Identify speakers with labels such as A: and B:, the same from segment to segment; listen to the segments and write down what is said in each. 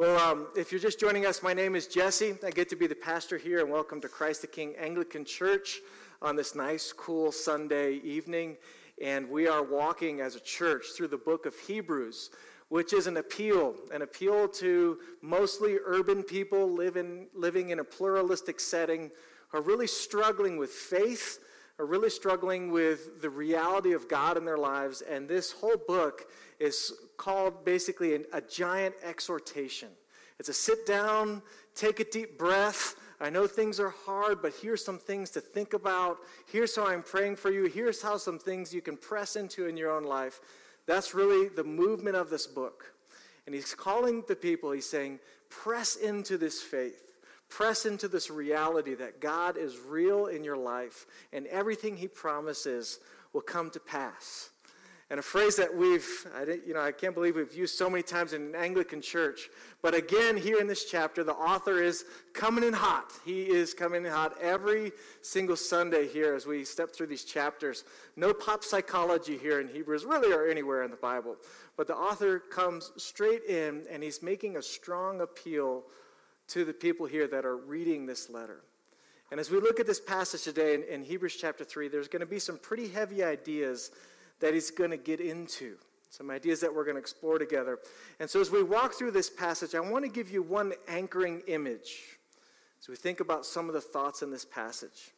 A: Well, um, if you're just joining us, my name is Jesse. I get to be the pastor here, and welcome to Christ the King Anglican Church on this nice, cool Sunday evening. And we are walking as a church through the book of Hebrews, which is an appeal, an appeal to mostly urban people living, living in a pluralistic setting who are really struggling with faith, are really struggling with the reality of God in their lives. And this whole book is called basically a, a giant exhortation. It's a sit down, take a deep breath. I know things are hard, but here's some things to think about. Here's how I'm praying for you. Here's how some things you can press into in your own life. That's really the movement of this book. And he's calling the people, he's saying, press into this faith. Press into this reality that God is real in your life and everything he promises will come to pass. And a phrase that we've, I, you know, I can't believe we've used so many times in an Anglican church. But again, here in this chapter, the author is coming in hot. He is coming in hot every single Sunday here as we step through these chapters. No pop psychology here in Hebrews, really, or anywhere in the Bible. But the author comes straight in and he's making a strong appeal to the people here that are reading this letter. And as we look at this passage today in, in Hebrews chapter 3, there's going to be some pretty heavy ideas that he's going to get into. Some ideas that we're going to explore together. And so, as we walk through this passage, I want to give you one anchoring image as we think about some of the thoughts in this passage.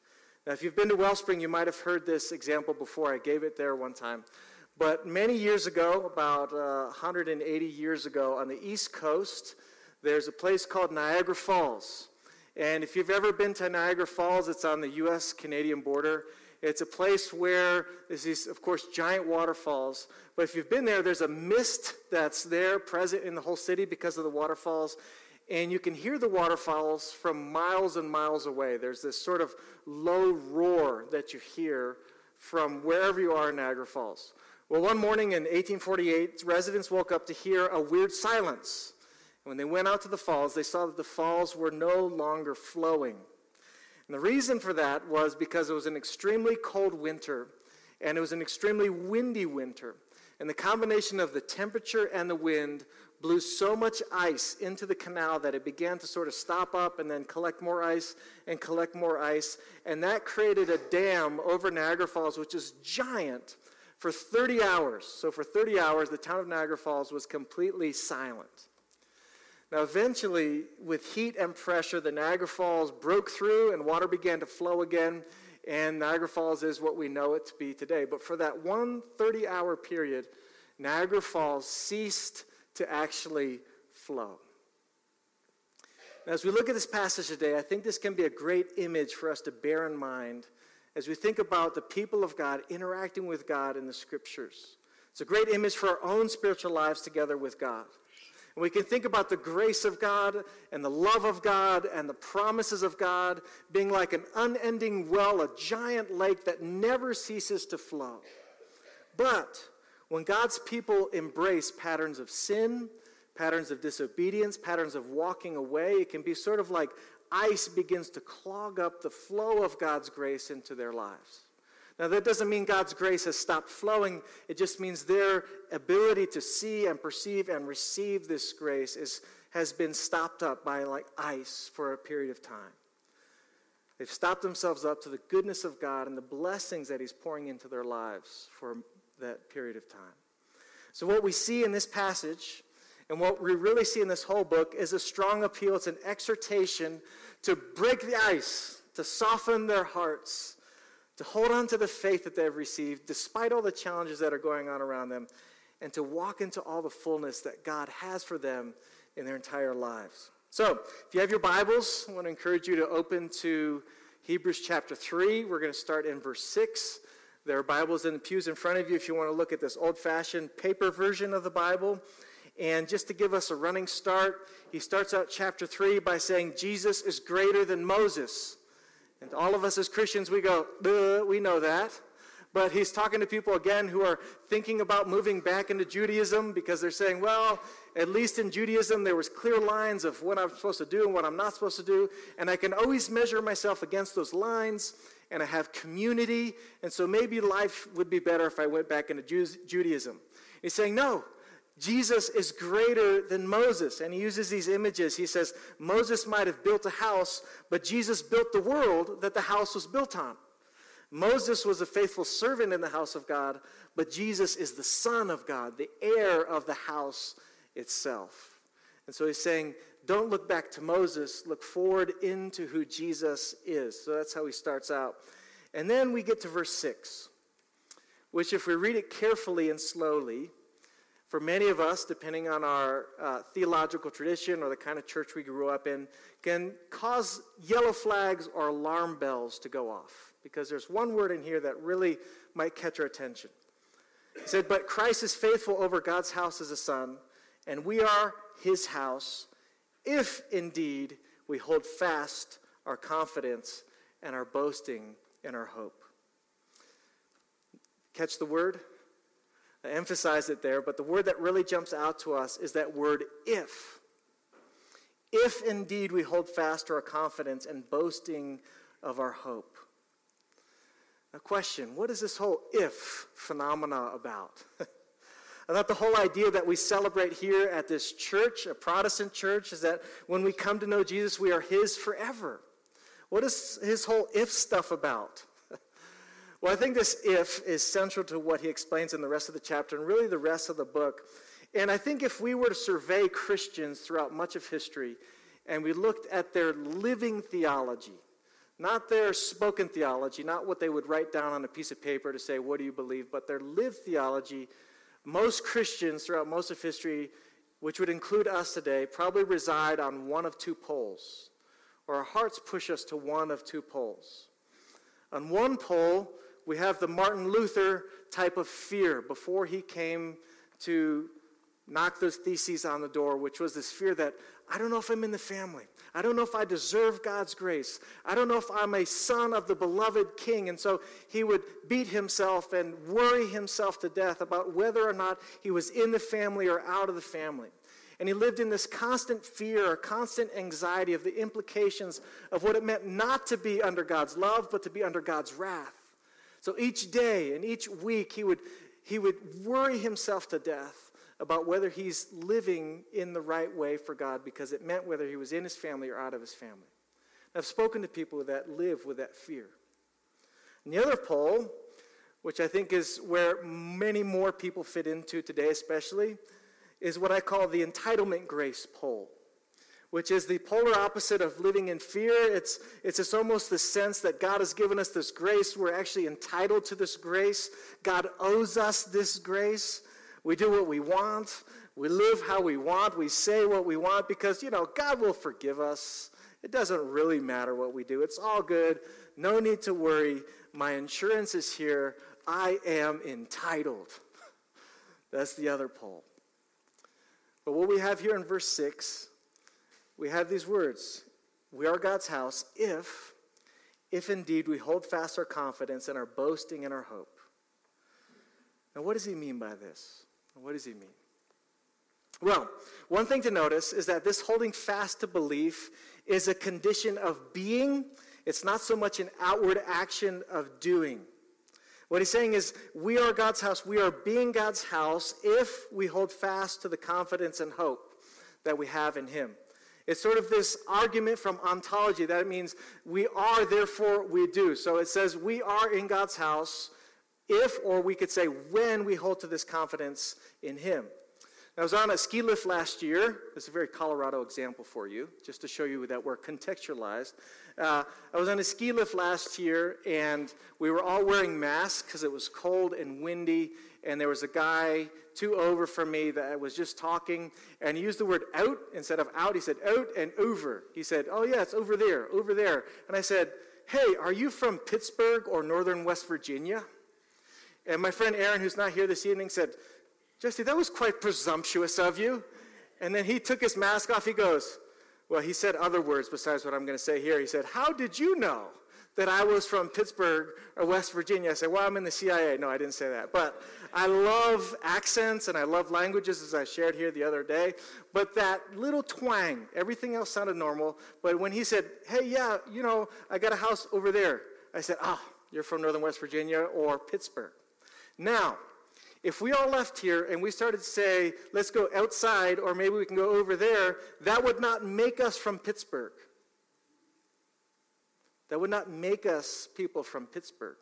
A: Now, if you've been to Wellspring, you might have heard this example before. I gave it there one time. But many years ago, about uh, 180 years ago, on the East Coast, there's a place called Niagara Falls. And if you've ever been to Niagara Falls, it's on the US Canadian border. It's a place where there's these, of course, giant waterfalls. But if you've been there, there's a mist that's there present in the whole city because of the waterfalls. And you can hear the waterfalls from miles and miles away. There's this sort of low roar that you hear from wherever you are in Niagara Falls. Well, one morning in 1848, residents woke up to hear a weird silence. When they went out to the falls, they saw that the falls were no longer flowing. And the reason for that was because it was an extremely cold winter and it was an extremely windy winter. And the combination of the temperature and the wind blew so much ice into the canal that it began to sort of stop up and then collect more ice and collect more ice. And that created a dam over Niagara Falls, which is giant, for 30 hours. So, for 30 hours, the town of Niagara Falls was completely silent. Now, eventually, with heat and pressure, the Niagara Falls broke through and water began to flow again, and Niagara Falls is what we know it to be today. But for that one 30 hour period, Niagara Falls ceased to actually flow. Now, as we look at this passage today, I think this can be a great image for us to bear in mind as we think about the people of God interacting with God in the scriptures. It's a great image for our own spiritual lives together with God. And we can think about the grace of God and the love of God and the promises of God being like an unending well, a giant lake that never ceases to flow. But when God's people embrace patterns of sin, patterns of disobedience, patterns of walking away, it can be sort of like ice begins to clog up the flow of God's grace into their lives. Now, that doesn't mean God's grace has stopped flowing. It just means their ability to see and perceive and receive this grace is, has been stopped up by like ice for a period of time. They've stopped themselves up to the goodness of God and the blessings that He's pouring into their lives for that period of time. So, what we see in this passage and what we really see in this whole book is a strong appeal. It's an exhortation to break the ice, to soften their hearts to hold on to the faith that they've received despite all the challenges that are going on around them, and to walk into all the fullness that God has for them in their entire lives. So, if you have your Bibles, I want to encourage you to open to Hebrews chapter 3. We're going to start in verse 6. There are Bibles in the pews in front of you if you want to look at this old fashioned paper version of the Bible. And just to give us a running start, he starts out chapter 3 by saying, Jesus is greater than Moses. And all of us as Christians, we go, we know that. But he's talking to people again who are thinking about moving back into Judaism because they're saying, well, at least in Judaism, there was clear lines of what I'm supposed to do and what I'm not supposed to do. And I can always measure myself against those lines. And I have community. And so maybe life would be better if I went back into Judaism. He's saying, no, Jesus is greater than Moses. And he uses these images. He says, Moses might have built a house, but Jesus built the world that the house was built on. Moses was a faithful servant in the house of God, but Jesus is the Son of God, the heir of the house itself. And so he's saying, don't look back to Moses, look forward into who Jesus is. So that's how he starts out. And then we get to verse 6, which, if we read it carefully and slowly, for many of us, depending on our uh, theological tradition or the kind of church we grew up in, can cause yellow flags or alarm bells to go off. Because there's one word in here that really might catch our attention. He said, But Christ is faithful over God's house as a son, and we are his house, if indeed we hold fast our confidence and our boasting and our hope. Catch the word? I emphasize it there, but the word that really jumps out to us is that word if. If indeed we hold fast to our confidence and boasting of our hope. A question what is this whole if phenomena about? Thought the whole idea that we celebrate here at this church, a Protestant church, is that when we come to know Jesus, we are His forever. What is His whole if stuff about? Well, I think this if is central to what he explains in the rest of the chapter and really the rest of the book. And I think if we were to survey Christians throughout much of history and we looked at their living theology, not their spoken theology, not what they would write down on a piece of paper to say, What do you believe? but their lived theology, most Christians throughout most of history, which would include us today, probably reside on one of two poles, or our hearts push us to one of two poles. On one pole, we have the Martin Luther type of fear before he came to knock those theses on the door, which was this fear that I don't know if I'm in the family. I don't know if I deserve God's grace. I don't know if I'm a son of the beloved king. And so he would beat himself and worry himself to death about whether or not he was in the family or out of the family. And he lived in this constant fear or constant anxiety of the implications of what it meant not to be under God's love, but to be under God's wrath. So each day and each week, he would, he would worry himself to death about whether he's living in the right way for God because it meant whether he was in his family or out of his family. I've spoken to people that live with that fear. And the other pole, which I think is where many more people fit into today, especially, is what I call the entitlement grace pole which is the polar opposite of living in fear. It's, it's just almost the sense that God has given us this grace. We're actually entitled to this grace. God owes us this grace. We do what we want. We live how we want. We say what we want because, you know, God will forgive us. It doesn't really matter what we do. It's all good. No need to worry. My insurance is here. I am entitled. That's the other pole. But what we have here in verse 6 we have these words We are God's house if, if indeed we hold fast our confidence and our boasting and our hope. Now, what does he mean by this? What does he mean? Well, one thing to notice is that this holding fast to belief is a condition of being. It's not so much an outward action of doing. What he's saying is, we are God's house. We are being God's house if we hold fast to the confidence and hope that we have in him. It's sort of this argument from ontology that it means we are, therefore we do. So it says we are in God's house if, or we could say when, we hold to this confidence in Him. I was on a ski lift last year. It's a very Colorado example for you, just to show you that we're contextualized. Uh, I was on a ski lift last year, and we were all wearing masks because it was cold and windy, and there was a guy two over from me that was just talking, and he used the word out instead of out. He said out and over. He said, Oh, yeah, it's over there, over there. And I said, Hey, are you from Pittsburgh or northern West Virginia? And my friend Aaron, who's not here this evening, said, Jesse, that was quite presumptuous of you. And then he took his mask off. He goes, Well, he said other words besides what I'm going to say here. He said, How did you know? that I was from Pittsburgh or West Virginia. I said, well, I'm in the CIA. No, I didn't say that. But I love accents and I love languages, as I shared here the other day. But that little twang, everything else sounded normal. But when he said, hey, yeah, you know, I got a house over there, I said, ah, oh, you're from Northern West Virginia or Pittsburgh. Now, If we all left here and we started to say, let's go outside, or maybe we can go over there, that would not make us from Pittsburgh. That would not make us people from Pittsburgh.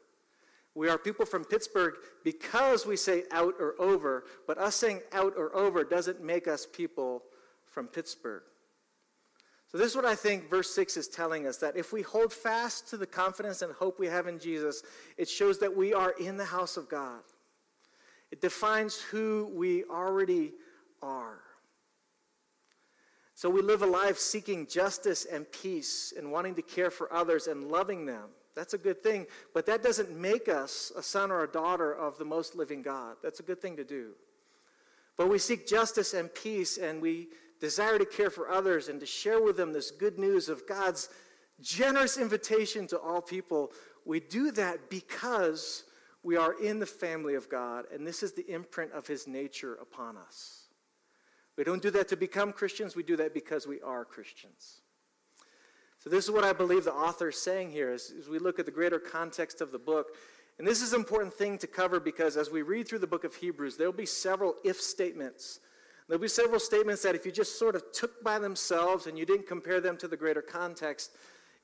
A: We are people from Pittsburgh because we say out or over, but us saying out or over doesn't make us people from Pittsburgh. So, this is what I think verse 6 is telling us that if we hold fast to the confidence and hope we have in Jesus, it shows that we are in the house of God. It defines who we already are. So, we live a life seeking justice and peace and wanting to care for others and loving them. That's a good thing, but that doesn't make us a son or a daughter of the most living God. That's a good thing to do. But we seek justice and peace, and we desire to care for others and to share with them this good news of God's generous invitation to all people, we do that because we are in the family of God, and this is the imprint of his nature upon us. We don't do that to become Christians, we do that because we are Christians. So, this is what I believe the author is saying here as, as we look at the greater context of the book. And this is an important thing to cover because as we read through the book of Hebrews, there will be several if statements There'll be several statements that if you just sort of took by themselves and you didn't compare them to the greater context,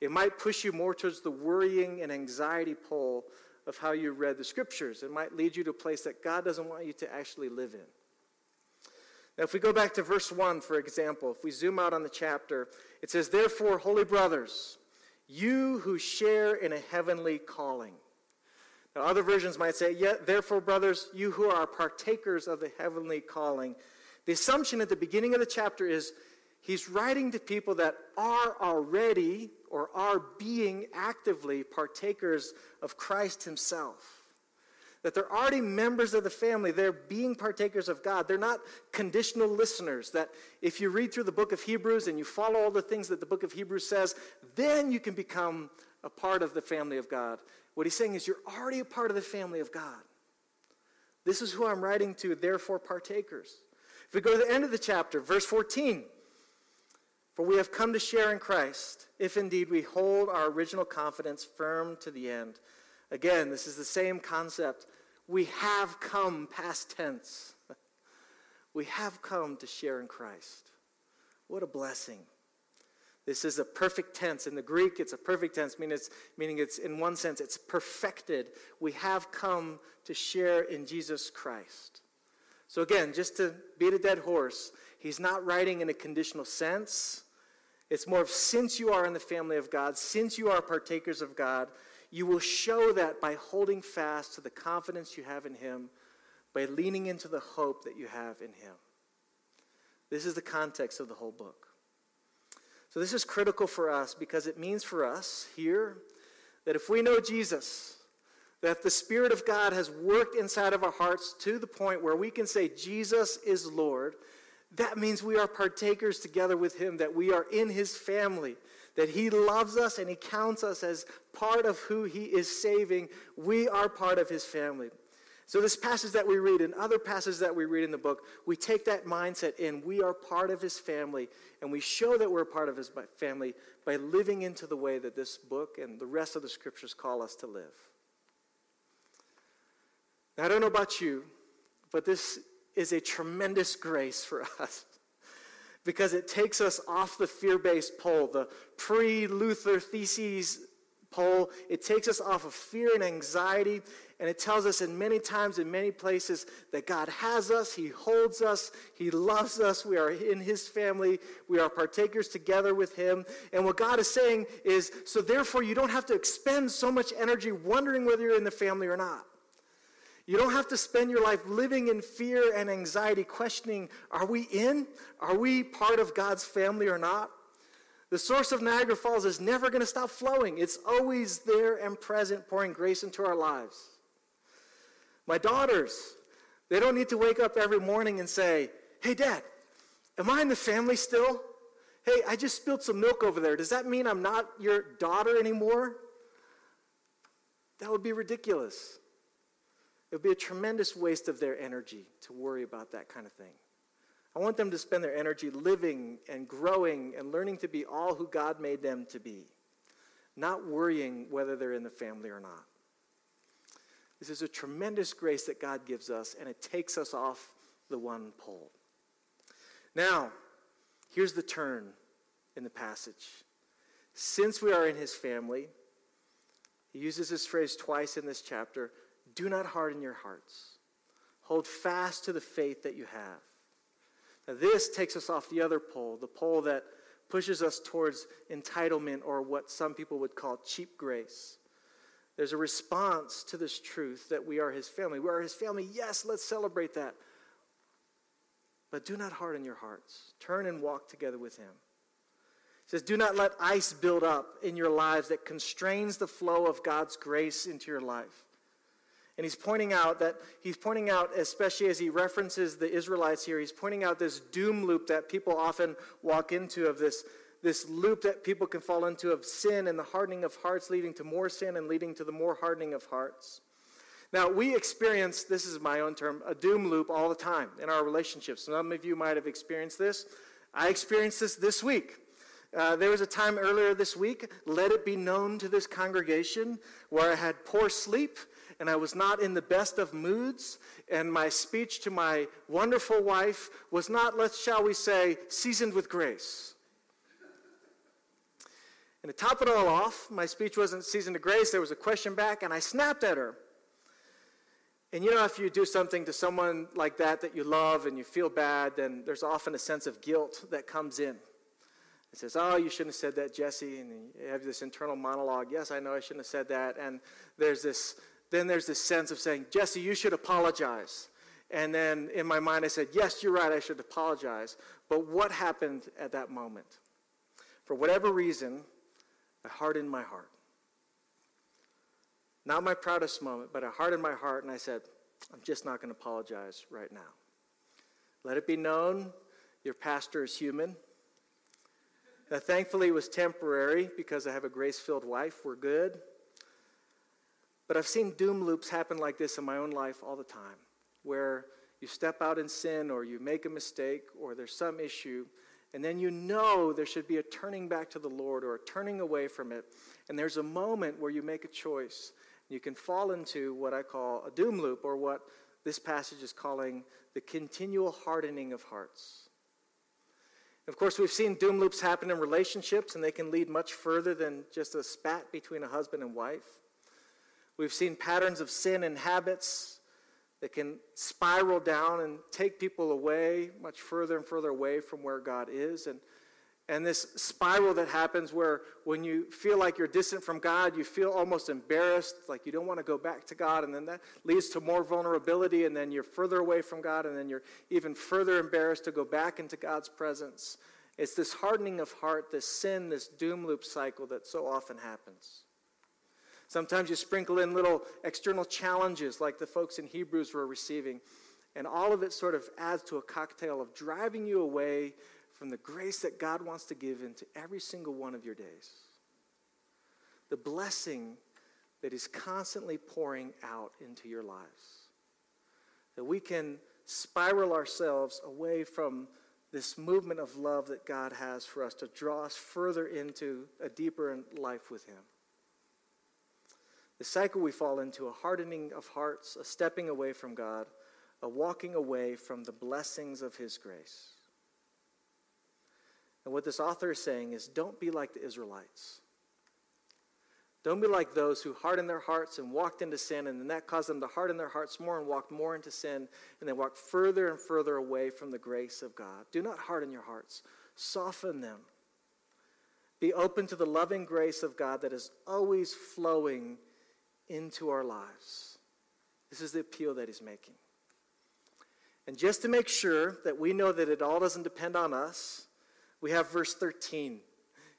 A: it might push you more towards the worrying and anxiety pole of how you read the scriptures. It might lead you to a place that God doesn't want you to actually live in. Now, if we go back to verse 1, for example, if we zoom out on the chapter, it says, Therefore, holy brothers, you who share in a heavenly calling. Now, other versions might say, Yet, therefore, brothers, you who are partakers of the heavenly calling, the assumption at the beginning of the chapter is he's writing to people that are already or are being actively partakers of Christ himself. That they're already members of the family. They're being partakers of God. They're not conditional listeners. That if you read through the book of Hebrews and you follow all the things that the book of Hebrews says, then you can become a part of the family of God. What he's saying is you're already a part of the family of God. This is who I'm writing to, therefore, partakers. If we go to the end of the chapter, verse 14, for we have come to share in Christ, if indeed we hold our original confidence firm to the end. Again, this is the same concept. We have come past tense. we have come to share in Christ. What a blessing. This is a perfect tense. In the Greek, it's a perfect tense, meaning it's, meaning it's in one sense, it's perfected. We have come to share in Jesus Christ. So, again, just to beat a dead horse, he's not writing in a conditional sense. It's more of since you are in the family of God, since you are partakers of God, you will show that by holding fast to the confidence you have in him, by leaning into the hope that you have in him. This is the context of the whole book. So, this is critical for us because it means for us here that if we know Jesus, that the Spirit of God has worked inside of our hearts to the point where we can say, Jesus is Lord, that means we are partakers together with Him, that we are in His family, that He loves us and He counts us as part of who He is saving. We are part of His family. So, this passage that we read and other passages that we read in the book, we take that mindset in. We are part of His family, and we show that we're part of His family by living into the way that this book and the rest of the scriptures call us to live. Now, I don't know about you, but this is a tremendous grace for us because it takes us off the fear based pole, the pre Luther theses pole. It takes us off of fear and anxiety, and it tells us in many times, in many places, that God has us, He holds us, He loves us, we are in His family, we are partakers together with Him. And what God is saying is so therefore, you don't have to expend so much energy wondering whether you're in the family or not. You don't have to spend your life living in fear and anxiety, questioning are we in? Are we part of God's family or not? The source of Niagara Falls is never going to stop flowing. It's always there and present, pouring grace into our lives. My daughters, they don't need to wake up every morning and say, Hey, Dad, am I in the family still? Hey, I just spilled some milk over there. Does that mean I'm not your daughter anymore? That would be ridiculous. It would be a tremendous waste of their energy to worry about that kind of thing. I want them to spend their energy living and growing and learning to be all who God made them to be, not worrying whether they're in the family or not. This is a tremendous grace that God gives us, and it takes us off the one pole. Now, here's the turn in the passage. Since we are in his family, he uses this phrase twice in this chapter do not harden your hearts. Hold fast to the faith that you have. Now, this takes us off the other pole, the pole that pushes us towards entitlement or what some people would call cheap grace. There's a response to this truth that we are his family. We are his family. Yes, let's celebrate that. But do not harden your hearts. Turn and walk together with him. He says, Do not let ice build up in your lives that constrains the flow of God's grace into your life. And he's pointing out that, he's pointing out, especially as he references the Israelites here, he's pointing out this doom loop that people often walk into of this, this loop that people can fall into of sin and the hardening of hearts leading to more sin and leading to the more hardening of hearts. Now, we experience, this is my own term, a doom loop all the time in our relationships. Some of you might have experienced this. I experienced this this week. Uh, there was a time earlier this week, let it be known to this congregation, where I had poor sleep and I was not in the best of moods, and my speech to my wonderful wife was not, let's shall we say, seasoned with grace. And to top it all off, my speech wasn't seasoned with grace. There was a question back, and I snapped at her. And you know, if you do something to someone like that that you love and you feel bad, then there's often a sense of guilt that comes in. It says, Oh, you shouldn't have said that, Jesse. And you have this internal monologue. Yes, I know I shouldn't have said that. And there's this then there's this sense of saying, Jesse, you should apologize. And then in my mind, I said, Yes, you're right, I should apologize. But what happened at that moment? For whatever reason, I hardened my heart. Not my proudest moment, but I hardened my heart and I said, I'm just not going to apologize right now. Let it be known your pastor is human. Now, thankfully, it was temporary because I have a grace filled wife. We're good. But I've seen doom loops happen like this in my own life all the time, where you step out in sin or you make a mistake or there's some issue, and then you know there should be a turning back to the Lord or a turning away from it. And there's a moment where you make a choice. You can fall into what I call a doom loop, or what this passage is calling the continual hardening of hearts. Of course, we've seen doom loops happen in relationships, and they can lead much further than just a spat between a husband and wife. We've seen patterns of sin and habits that can spiral down and take people away, much further and further away from where God is. And, and this spiral that happens where when you feel like you're distant from God, you feel almost embarrassed, like you don't want to go back to God. And then that leads to more vulnerability, and then you're further away from God, and then you're even further embarrassed to go back into God's presence. It's this hardening of heart, this sin, this doom loop cycle that so often happens. Sometimes you sprinkle in little external challenges like the folks in Hebrews were receiving. And all of it sort of adds to a cocktail of driving you away from the grace that God wants to give into every single one of your days. The blessing that is constantly pouring out into your lives. That we can spiral ourselves away from this movement of love that God has for us to draw us further into a deeper life with Him. The cycle we fall into a hardening of hearts, a stepping away from God, a walking away from the blessings of His grace. And what this author is saying is don't be like the Israelites. Don't be like those who hardened their hearts and walked into sin, and then that caused them to harden their hearts more and walk more into sin, and then walk further and further away from the grace of God. Do not harden your hearts, soften them. Be open to the loving grace of God that is always flowing into our lives. This is the appeal that he's making. And just to make sure that we know that it all doesn't depend on us, we have verse 13.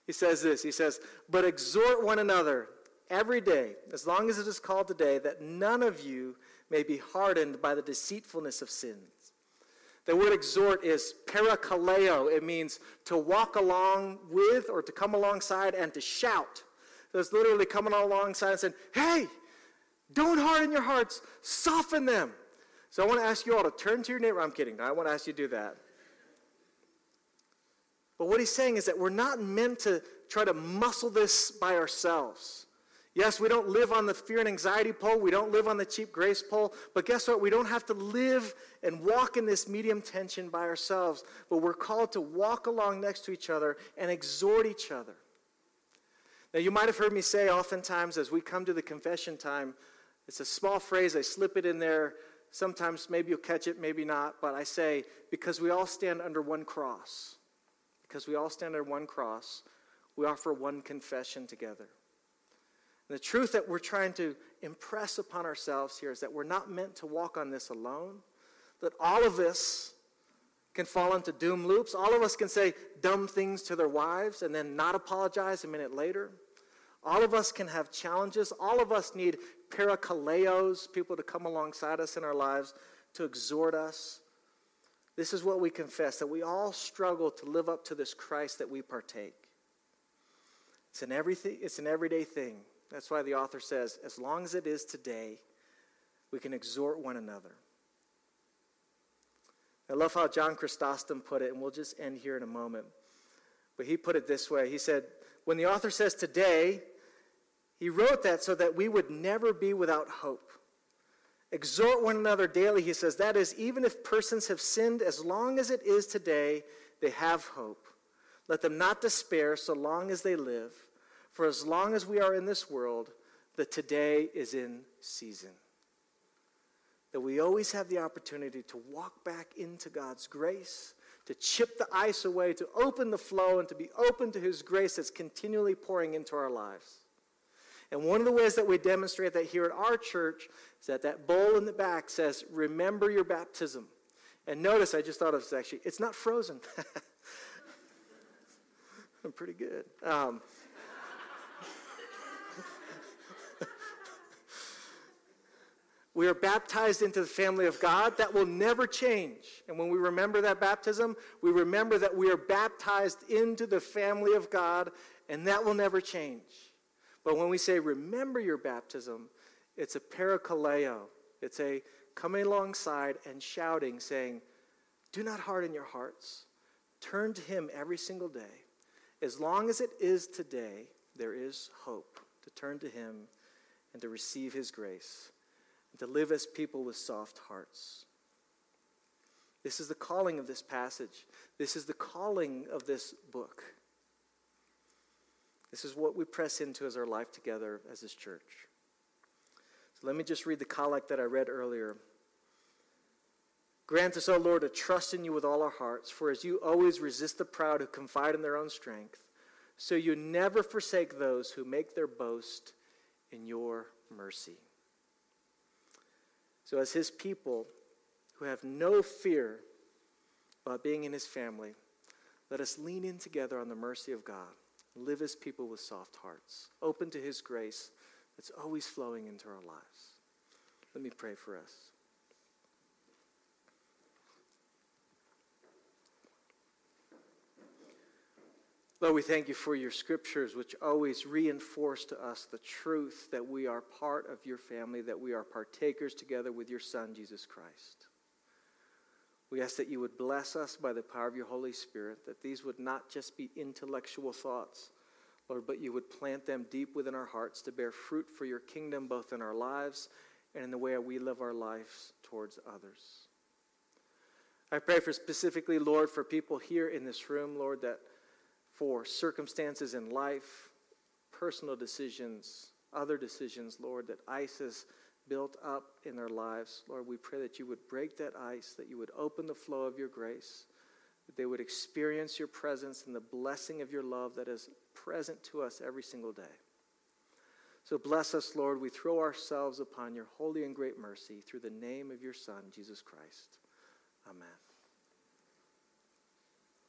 A: He says this He says, But exhort one another every day, as long as it is called today, that none of you may be hardened by the deceitfulness of sins. The word exhort is parakaleo. It means to walk along with or to come alongside and to shout. It's literally coming alongside and saying, hey, don't harden your hearts, soften them. So I want to ask you all to turn to your neighbor. I'm kidding. I want to ask you to do that. But what he's saying is that we're not meant to try to muscle this by ourselves. Yes, we don't live on the fear and anxiety pole. We don't live on the cheap grace pole. But guess what? We don't have to live and walk in this medium tension by ourselves. But we're called to walk along next to each other and exhort each other. Now, you might have heard me say oftentimes as we come to the confession time, it's a small phrase, I slip it in there. Sometimes maybe you'll catch it, maybe not. But I say, because we all stand under one cross. Because we all stand under one cross, we offer one confession together. And the truth that we're trying to impress upon ourselves here is that we're not meant to walk on this alone, that all of us can fall into doom loops. All of us can say dumb things to their wives and then not apologize a minute later. All of us can have challenges. All of us need parakaleos, people to come alongside us in our lives to exhort us. This is what we confess that we all struggle to live up to this Christ that we partake. It's an everything, it's an everyday thing. That's why the author says, as long as it is today, we can exhort one another. I love how John Chrysostom put it, and we'll just end here in a moment. But he put it this way He said, when the author says today, he wrote that so that we would never be without hope. Exhort one another daily, he says. That is, even if persons have sinned, as long as it is today, they have hope. Let them not despair so long as they live. For as long as we are in this world, the today is in season. That we always have the opportunity to walk back into God's grace, to chip the ice away, to open the flow, and to be open to His grace that's continually pouring into our lives. And one of the ways that we demonstrate that here at our church is that that bowl in the back says, Remember your baptism. And notice, I just thought of this actually, it's not frozen. I'm pretty good. Um, We are baptized into the family of God. That will never change. And when we remember that baptism, we remember that we are baptized into the family of God, and that will never change. But when we say, remember your baptism, it's a parakaleo. It's a coming alongside and shouting, saying, Do not harden your hearts. Turn to Him every single day. As long as it is today, there is hope to turn to Him and to receive His grace and to live as people with soft hearts. This is the calling of this passage. This is the calling of this book. This is what we press into as our life together as this church. So let me just read the collect that I read earlier. Grant us, O Lord, to trust in you with all our hearts, for as you always resist the proud who confide in their own strength, so you never forsake those who make their boast in your mercy. So, as his people who have no fear about being in his family, let us lean in together on the mercy of God, live as people with soft hearts, open to his grace that's always flowing into our lives. Let me pray for us. Lord, we thank you for your scriptures, which always reinforce to us the truth that we are part of your family, that we are partakers together with your Son, Jesus Christ. We ask that you would bless us by the power of your Holy Spirit, that these would not just be intellectual thoughts, Lord, but you would plant them deep within our hearts to bear fruit for your kingdom, both in our lives and in the way we live our lives towards others. I pray for specifically, Lord, for people here in this room, Lord, that for circumstances in life, personal decisions, other decisions, Lord, that ice is built up in their lives. Lord, we pray that you would break that ice, that you would open the flow of your grace, that they would experience your presence and the blessing of your love that is present to us every single day. So bless us, Lord. We throw ourselves upon your holy and great mercy through the name of your Son, Jesus Christ. Amen.